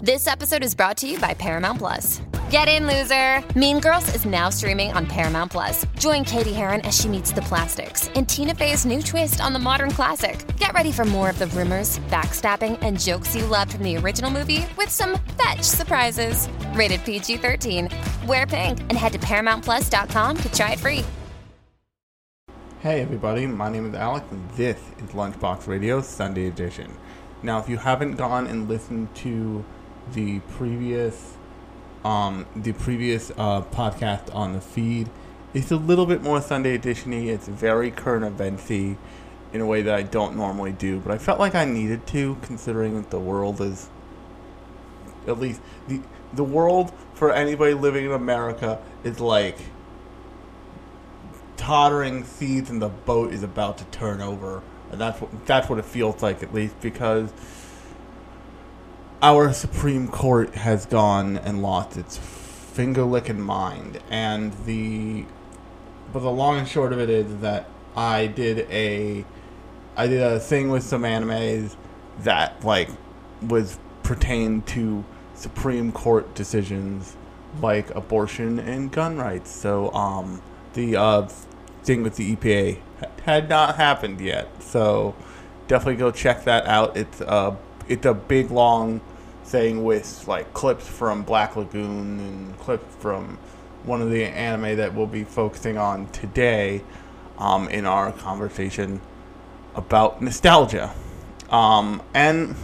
This episode is brought to you by Paramount Plus. Get in, loser! Mean Girls is now streaming on Paramount Plus. Join Cady Heron as she meets the plastics in Tina Fey's new twist on the modern classic. Get ready for more of the rumors, backstabbing, and jokes you loved from the original movie with some fetch surprises. Rated PG 13. Wear pink and head to ParamountPlus.com to try it free. Hey everybody, my name is Alex, and this is Lunchbox Radio Sunday Edition. Now, if you haven't gone and listened to the previous um the previous uh podcast on the feed, it's a little bit more Sunday edition-y. It's very current eventy in a way that I don't normally do, but I felt like I needed to considering that the world is at least the the world for anybody living in America is like tottering seas and the boat is about to turn over. And that's what that's what it feels like at least because our Supreme Court has gone and lost its finger licking mind and the but the long and short of it is that I did a I did a thing with some animes that like was pertained to Supreme Court decisions like abortion and gun rights. So um the uh thing with the EPA had not happened yet. So definitely go check that out. It's uh it's a big long thing with like clips from Black Lagoon and clips from one of the anime that we'll be focusing on today um, in our conversation about nostalgia. Um, and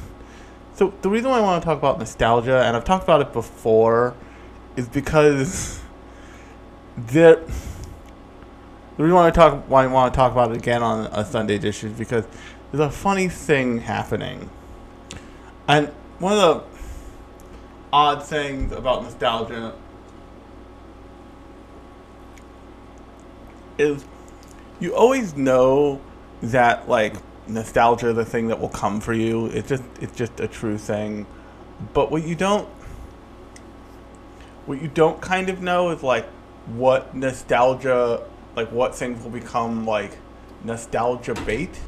so the reason why I want to talk about nostalgia, and I've talked about it before, is because there. The reason why I talk why I want to talk about it again on a Sunday dish is because there's a funny thing happening, and one of the odd things about nostalgia is you always know that like nostalgia the thing that will come for you. It's just it's just a true thing. But what you don't what you don't kind of know is like what nostalgia like what things will become like nostalgia bait.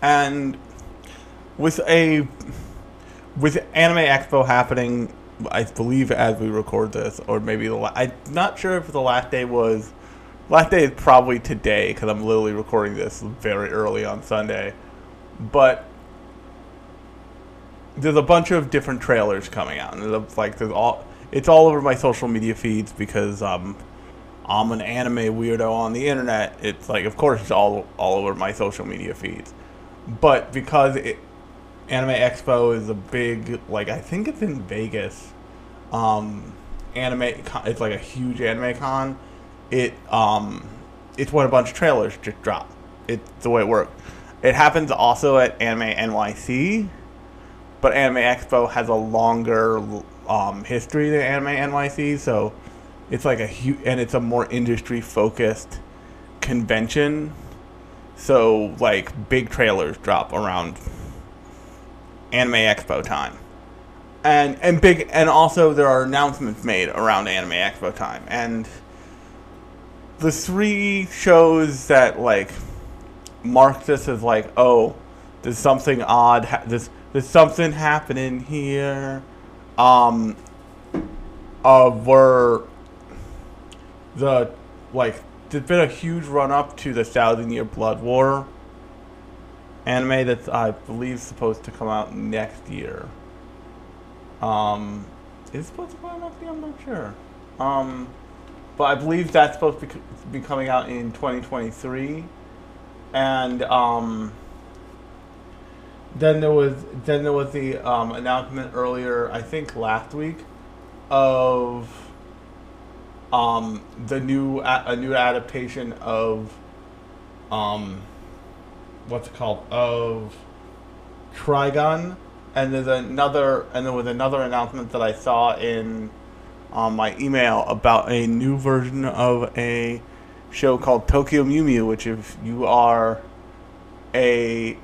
And with a with Anime Expo happening, I believe as we record this, or maybe the la- I'm not sure if the last day was. Last day is probably today because I'm literally recording this very early on Sunday, but there's a bunch of different trailers coming out, and there's like there's all it's all over my social media feeds because um I'm an anime weirdo on the internet. It's like of course it's all all over my social media feeds, but because it, Anime Expo is a big like I think it's in Vegas. Um, anime con- it's like a huge anime con. It um, it's when a bunch of trailers just drop. It's the way it works. It happens also at Anime NYC, but Anime Expo has a longer um, history than Anime NYC, so it's like a huge and it's a more industry focused convention. So like big trailers drop around Anime Expo time. And and big and also there are announcements made around Anime Expo time. And the three shows that like mark this as like, oh, there's something odd ha- there's there's something happening here. Um uh were the like there's been a huge run up to the Thousand Year Blood War anime that's I believe supposed to come out next year. Um, is supposed to come out next year? I'm not sure. Um, but I believe that's supposed to be, to be coming out in 2023, and um, then there was then there was the um, announcement earlier, I think last week, of um, the new a, a new adaptation of um, what's it called of Trigun, and there's another and there was another announcement that I saw in on my email about a new version of a show called Tokyo Mew Mew, which if you are a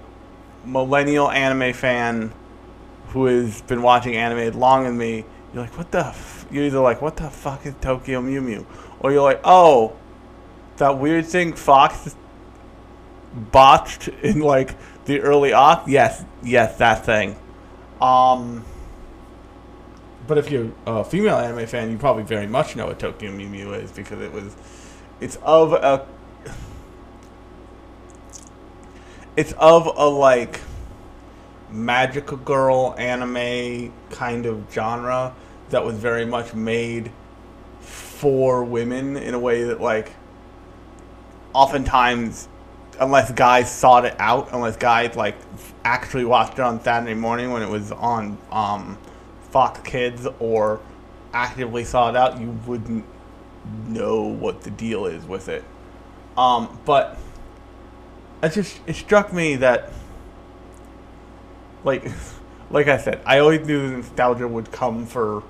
millennial anime fan who has been watching anime longer than me, you're like, what the? F-? You're either like, what the fuck is Tokyo Mew Mew, or you're like, oh, that weird thing Fox botched in like the early aughts. Yes, yes, that thing. Um, but if you're a female anime fan, you probably very much know what Tokyo Mew Mew is because it was, it's of a, it's of a like magical girl anime kind of genre that was very much made for women in a way that like oftentimes unless guys sought it out unless guys like actually watched it on saturday morning when it was on um, fox kids or actively sought it out you wouldn't know what the deal is with it. Um, but it just it struck me that like like I said, I always knew the nostalgia would come for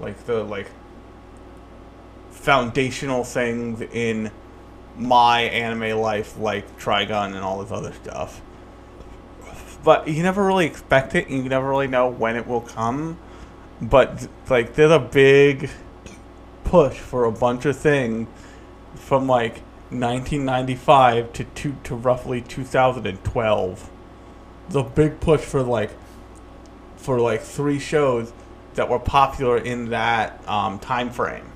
like the like foundational things in my anime life like Trigun and all this other stuff. But you never really expect it and you never really know when it will come. But like there's a big push for a bunch of things from like 1995 to two, to roughly 2012. The big push for like for like three shows that were popular in that um, time frame,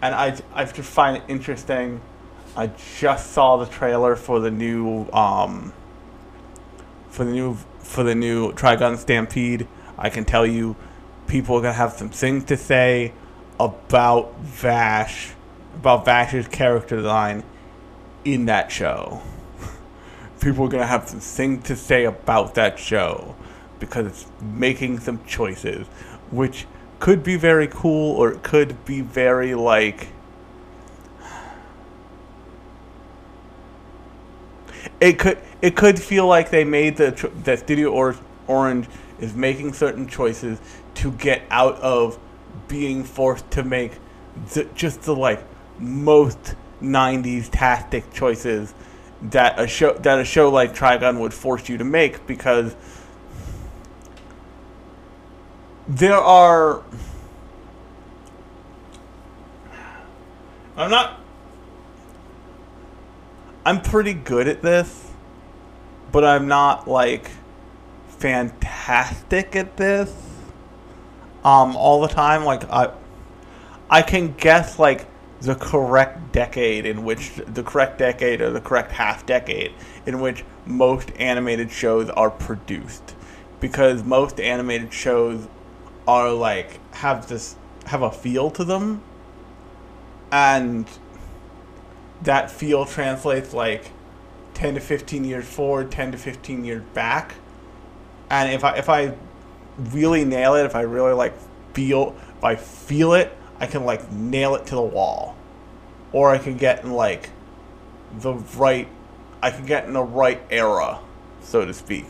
and I I just find it interesting. I just saw the trailer for the new um, for the new for the new Trigun Stampede. I can tell you, people are gonna have some things to say about Vash, about Vash's character design in that show. People are gonna have some things to say about that show because it's making some choices, which could be very cool or it could be very like. It could it could feel like they made the that Studio or- Orange is making certain choices to get out of being forced to make just the like most 90s tactic choices that a show that a show like Trigun would force you to make because there are I'm not I'm pretty good at this but I'm not like fantastic at this um all the time. Like I I can guess like the correct decade in which the correct decade or the correct half decade in which most animated shows are produced. Because most animated shows are like have this have a feel to them. And that feel translates like 10 to 15 years forward 10 to 15 years back. And if i if i really nail it if i really like feel if i feel it i can like nail it to the wall. Or i can get in like the right i can get in the right era so to speak.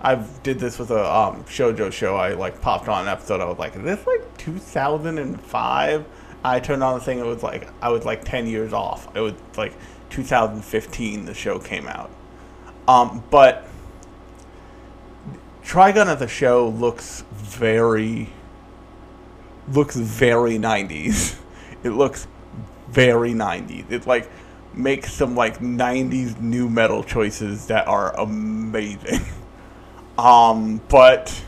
I did this with a um, shojo show i like popped on an episode i was like is this like 2005 i turned on the thing it was like i was like 10 years off it was like 2015 the show came out um, but Trigun as the show looks very looks very 90s. It looks very 90s. It like makes some like 90s nu metal choices that are amazing. um but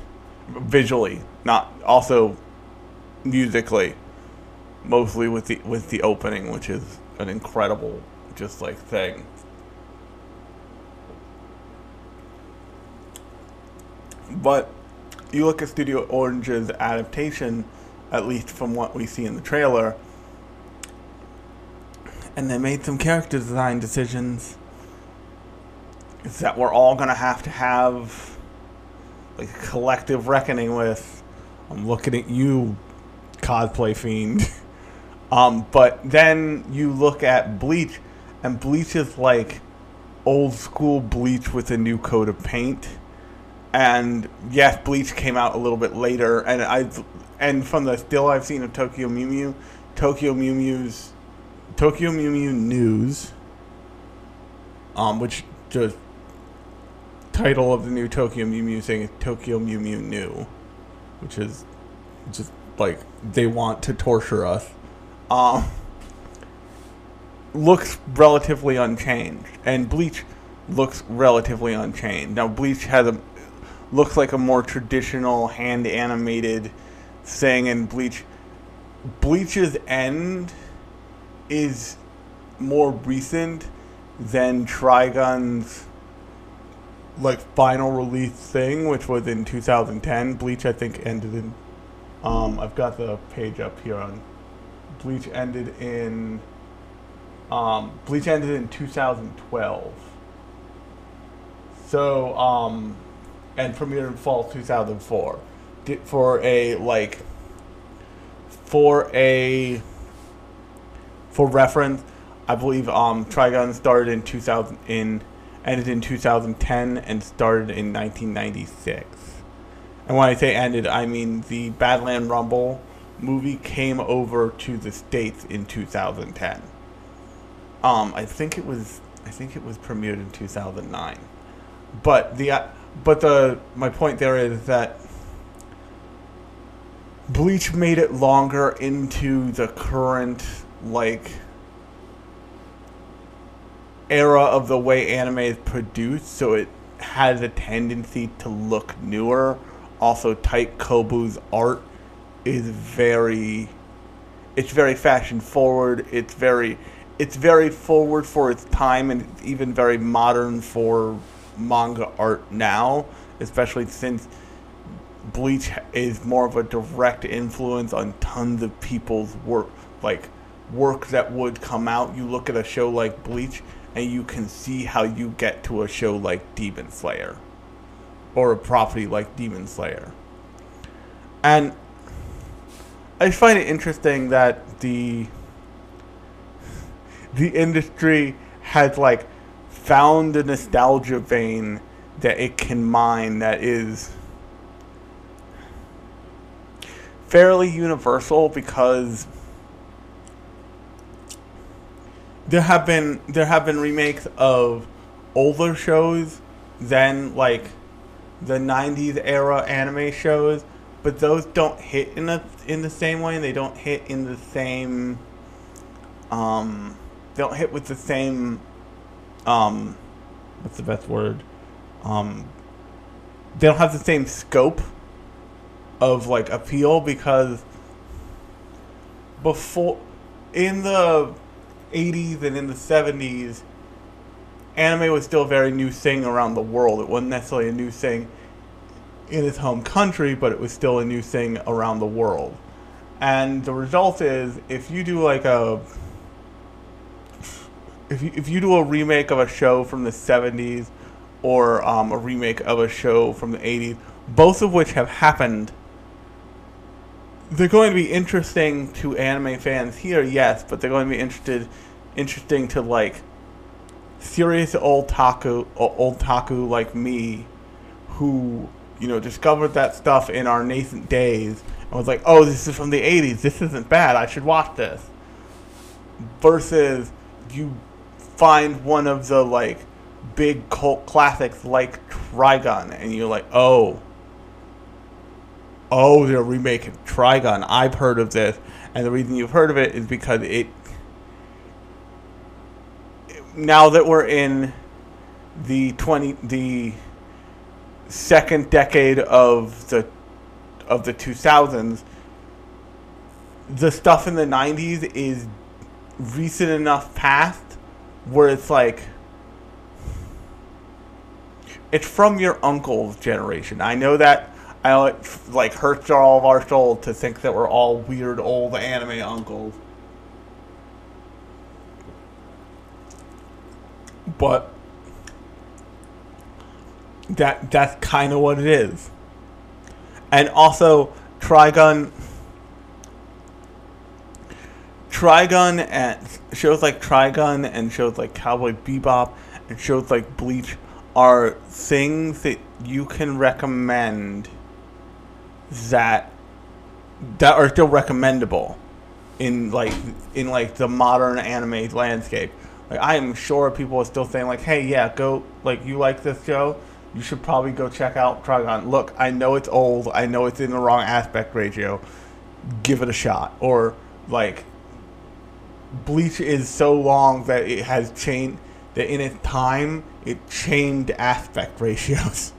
visually, not also musically mostly with the with the opening which is an incredible just like thing. But you look at Studio Orange's adaptation, at least from what we see in the trailer, and they made some character design decisions that we're all gonna have to have like a collective reckoning with. I'm looking at you, cosplay fiend. um, but then you look at Bleach, and Bleach is like old school Bleach with a new coat of paint and yes, Bleach came out a little bit later, and I, and from the still I've seen of Tokyo Mew Mew, Tokyo Mew Mew's, Tokyo Mew Mew News, um, which just title of the new Tokyo Mew Mew thing is Tokyo Mew Mew New, which is just like they want to torture us. Um, looks relatively unchanged, and Bleach looks relatively unchanged. Now Bleach has a looks like a more traditional hand animated thing and bleach bleach's end is more recent than trigun's like final release thing which was in 2010 bleach i think ended in um i've got the page up here on bleach ended in um bleach ended in 2012 so um and premiered in fall 2004 Did- for a like for a for reference i believe um trigun started in 2000 in ended in 2010 and started in 1996 and when i say ended i mean the badland rumble movie came over to the states in 2010 um i think it was i think it was premiered in 2009 but the uh, but the my point there is that Bleach made it longer into the current like era of the way anime is produced, so it has a tendency to look newer. Also, Tite Kubo's art is very it's very fashion forward. It's very it's very forward for its time and it's even very modern for manga art now, especially since Bleach is more of a direct influence on tons of people's work like work that would come out. You look at a show like Bleach and you can see how you get to a show like Demon Slayer or a property like Demon Slayer. And I find it interesting that the the industry has like found a nostalgia vein that it can mine that is fairly universal because there have been there have been remakes of older shows than like the 90s era anime shows but those don't hit in the in the same way and they don't hit in the same um they don't hit with the same um what's the best word? Um they don't have the same scope of like appeal because before in the 80s and in the 70s anime was still a very new thing around the world. It wasn't necessarily a new thing in his home country but it was still a new thing around the world. And the result is if you do like a if you, if you do a remake of a show from the 70s or um, a remake of a show from the 80s both of which have happened they're going to be interesting to anime fans here, yes, but they're going to be interested, interesting to like serious old taku, old taku like me, who you know discovered that stuff in our nascent days and was like, "Oh, this is from the '80s. This isn't bad. I should watch this." Versus you find one of the like big cult classics like Trigun and you're like, "Oh." oh, they're remaking Trigun. I've heard of this, and the reason you've heard of it is because it. Now that we're in the twenty the second decade of the of the two thousands, the stuff in the nineties is recent enough past where it's like it's from your uncle's generation. I know that I like hurts all of our soul to think that we're all weird old anime uncles. But that that's kind of what it is. And also Trigun Trigun and shows like Trigun and shows like Cowboy Bebop and shows like Bleach are things that you can recommend that that are still recommendable in like in like the modern anime landscape. Like I am sure people are still saying like, "Hey, yeah, go like you like this show, you should probably go check out Trigun." Look, I know it's old, I know it's in the wrong aspect ratio. Give it a shot. Or like Bleach is so long that it has changed that in its time it changed aspect ratios.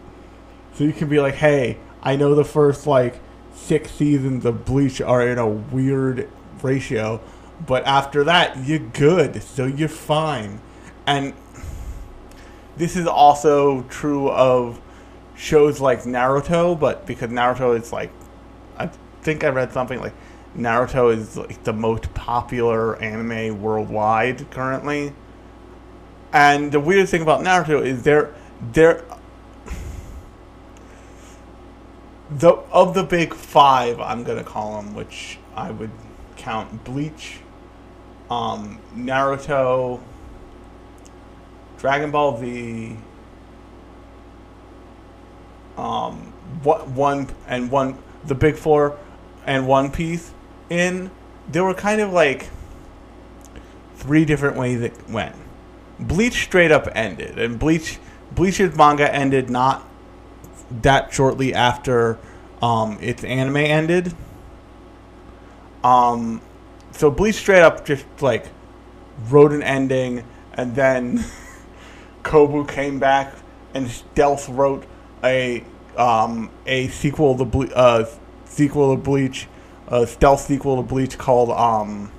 so you can be like, "Hey, I know the first like six seasons of Bleach are in a weird ratio, but after that, you're good, so you're fine. And this is also true of shows like Naruto, but because Naruto is like, I think I read something like Naruto is like the most popular anime worldwide currently. And the weirdest thing about Naruto is there, there the of the big five, I'm gonna call them, which I would count Bleach, um, Naruto, Dragon Ball Z, um, what one and one the big four, and One Piece. In there were kind of like three different ways it went. Bleach straight up ended, and Bleach Bleach's manga ended not that shortly after um, its anime ended. Um, so Bleach straight up just like wrote an ending, and then Kubo came back and Stealth wrote a um, a sequel to Ble- uh, sequel to Bleach, a stealth sequel to Bleach called um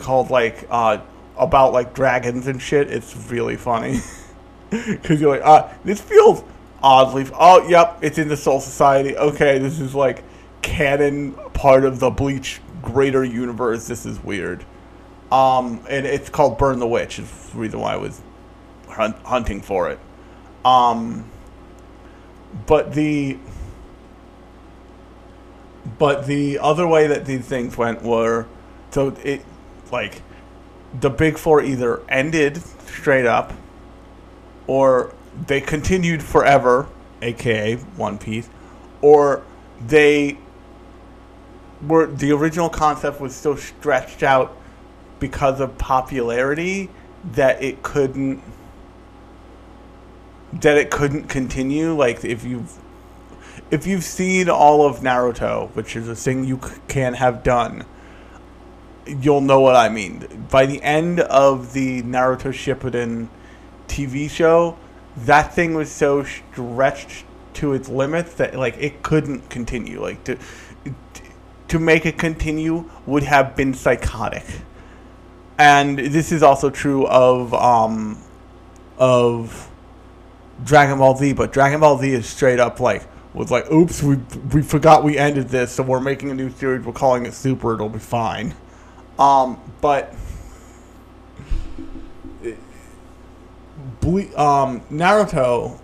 called like uh about like dragons and shit. It's really funny because you're like, uh, this feels oddly. Oh, yep, it's in the Soul Society. Okay, this is like canon part of the Bleach greater universe. This is weird. Um, and it's called Burn the Witch. Is the reason why I was hunt- hunting for it. Um, but the but the other way that these things went were so it like the big four either ended straight up or they continued forever aka one piece or they were the original concept was so stretched out because of popularity that it couldn't that it couldn't continue like if you've if you've seen all of Naruto, which is a thing you c- can have done, you'll know what I mean. By the end of the Naruto Shippuden TV show, that thing was so stretched to its limits that like it couldn't continue. Like to to make it continue would have been psychotic. And this is also true of um of Dragon Ball Z, but Dragon Ball Z is straight up like was like, "Oops, we we forgot we ended this, so we're making a new series. We're calling it Super. It'll be fine." Um, but um, Naruto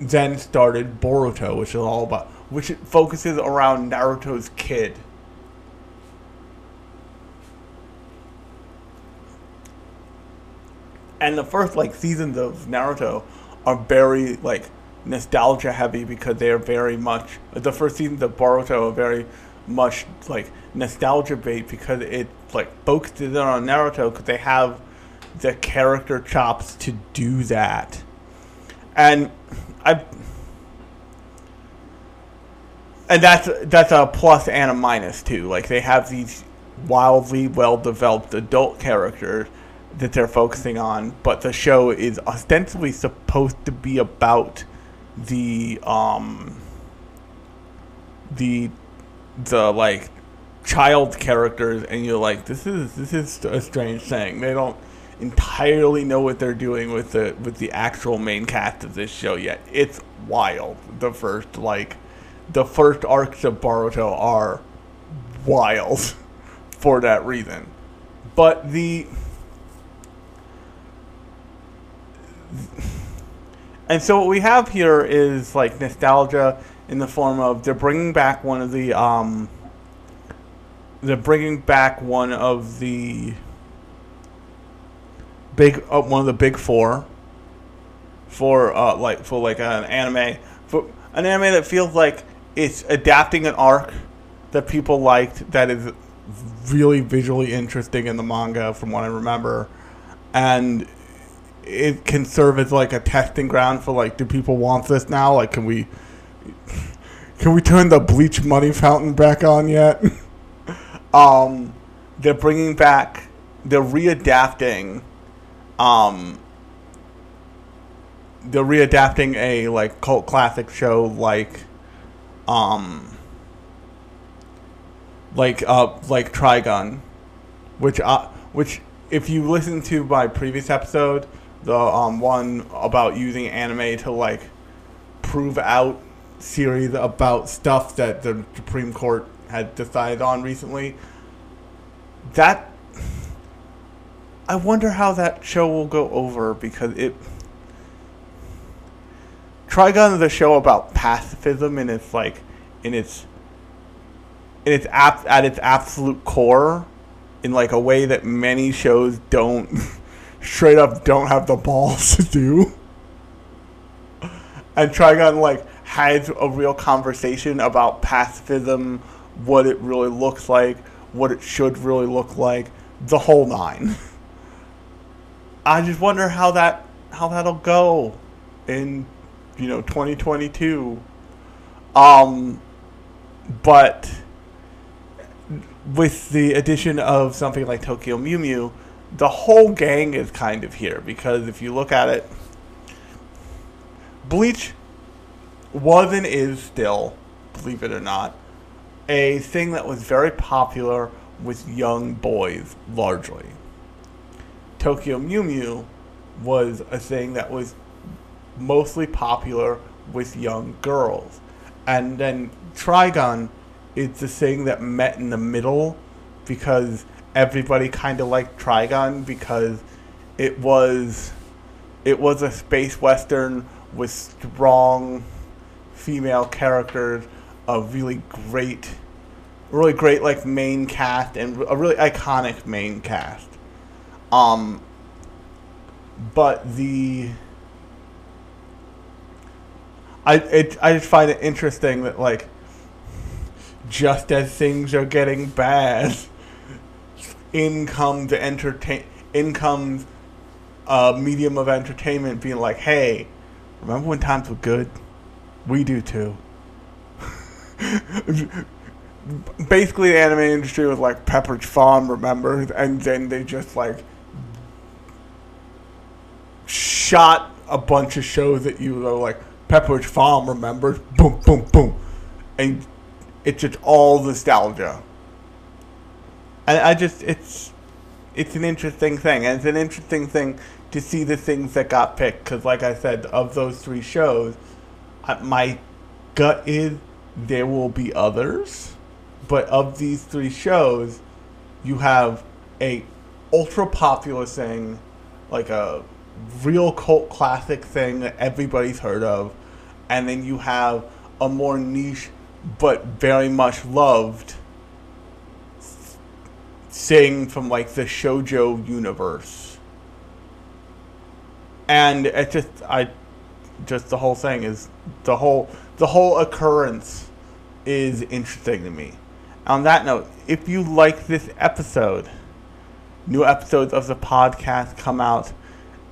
then started Boruto, which is all about which focuses around Naruto's kid. And the first like seasons of Naruto are very like nostalgia heavy because they are very much the first seasons of Boruto are very much like nostalgia bait because it like focuses on Naruto because they have the character chops to do that. And I and that's that's a plus and a minus too. Like they have these wildly well developed adult characters that they're focusing on, but the show is ostensibly supposed to be about the um the the like child characters and you're like this is this is a strange thing. They don't entirely know what they're doing with the with the actual main cast of this show yet. It's wild. The first like the first arcs of Boruto are wild for that reason. But the and so what we have here is like nostalgia in the form of they're bringing back one of the um they're bringing back one of the big uh, one of the big four for uh like for like an anime for an anime that feels like it's adapting an arc that people liked that is really visually interesting in the manga from what I remember. And it can serve as like a testing ground for like do people want this now? Like can we can we turn the bleach money fountain back on yet? Um they're bringing back they're readapting um they're readapting a like cult classic show like um like uh like Trigun which uh which if you listen to my previous episode the um one about using anime to like prove out series about stuff that the Supreme Court had decided on recently. That I wonder how that show will go over because it Trigun is a show about pacifism and it's like in its in its ap- at its absolute core in like a way that many shows don't straight up don't have the balls to do. And Trigun like has a real conversation about pacifism, what it really looks like, what it should really look like, the whole nine. I just wonder how that how that'll go in you know 2022. Um but with the addition of something like Tokyo Mew Mew, the whole gang is kind of here because if you look at it, Bleach was and is still, believe it or not, a thing that was very popular with young boys largely. Tokyo Mew Mew was a thing that was mostly popular with young girls. And then Trigun is the thing that met in the middle because everybody kind of liked Trigun because it was it was a space western with strong female characters, a really great really great like main cast and a really iconic main cast. Um but the I it, I just find it interesting that like just as things are getting bad, in comes the entertain in comes a uh, medium of entertainment being like, hey, remember when times were good? We do too. Basically, the anime industry was like Pepperidge Farm, remember? And then they just like shot a bunch of shows that you were like Pepperidge Farm, remember? Boom, boom, boom, and it's just all nostalgia. And I just it's it's an interesting thing, and it's an interesting thing to see the things that got picked. Because, like I said, of those three shows, uh, my gut is there will be others, but of these three shows, you have a ultra popular thing, like a real cult classic thing that everybody's heard of, and then you have a more niche but very much loved thing from like the shojo universe. And it just I just the whole thing is the whole the whole occurrence is interesting to me. On that note, if you like this episode, new episodes of the podcast come out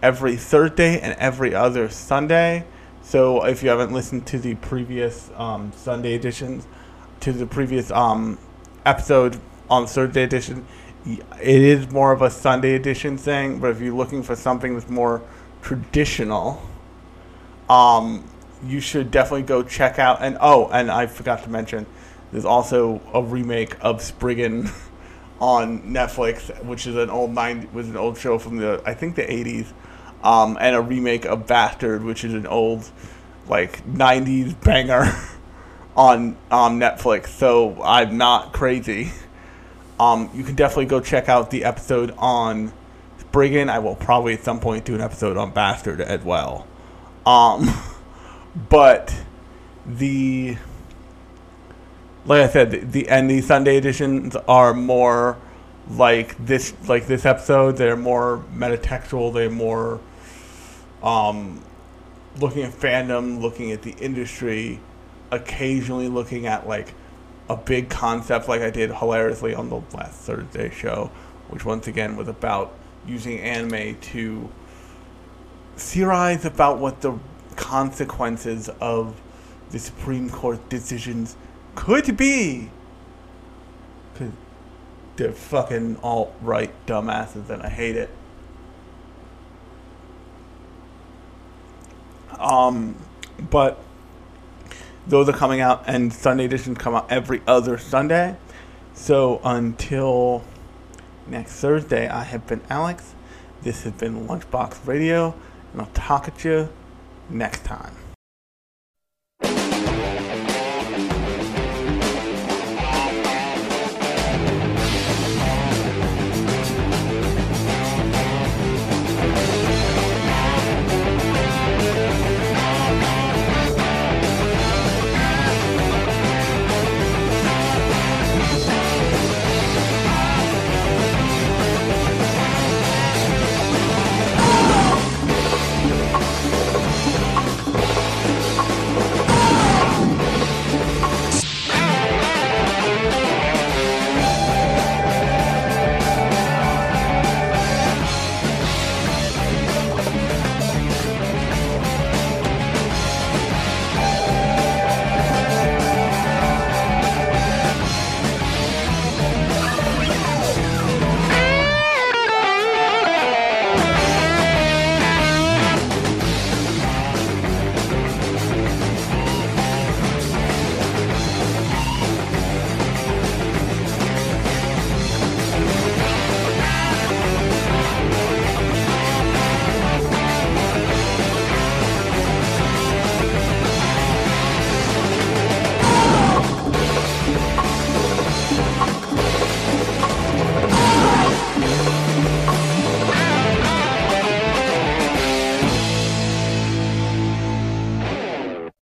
every Thursday and every other Sunday. So if you haven't listened to the previous um, Sunday editions, to the previous um, episode on Thursday edition, it is more of a Sunday edition thing. But if you're looking for something that's more traditional, um, you should definitely go check out. And oh, and I forgot to mention, there's also a remake of Spriggan on Netflix, which is an old nine was an old show from the I think the 80s, um, and a remake of Bastard, which is an old like 90s banger on um, Netflix. So I'm not crazy. Um, you can definitely go check out the episode on Spriggan. I will probably at some point do an episode on Bastard as well. Um, but the like I said, the, the and the Sunday editions are more like this like this episode. They're more metatextual. They're more um, looking at fandom, looking at the industry, occasionally looking at like a big concept like I did hilariously on the last Thursday show, which once again was about using anime to theorize about what the consequences of the Supreme Court decisions could be. Because they're fucking alt right dumbasses and I hate it. Um, but those are coming out, and Sunday editions come out every other Sunday. So until next Thursday, I have been Alex. This has been Lunchbox Radio, and I'll talk at you next time.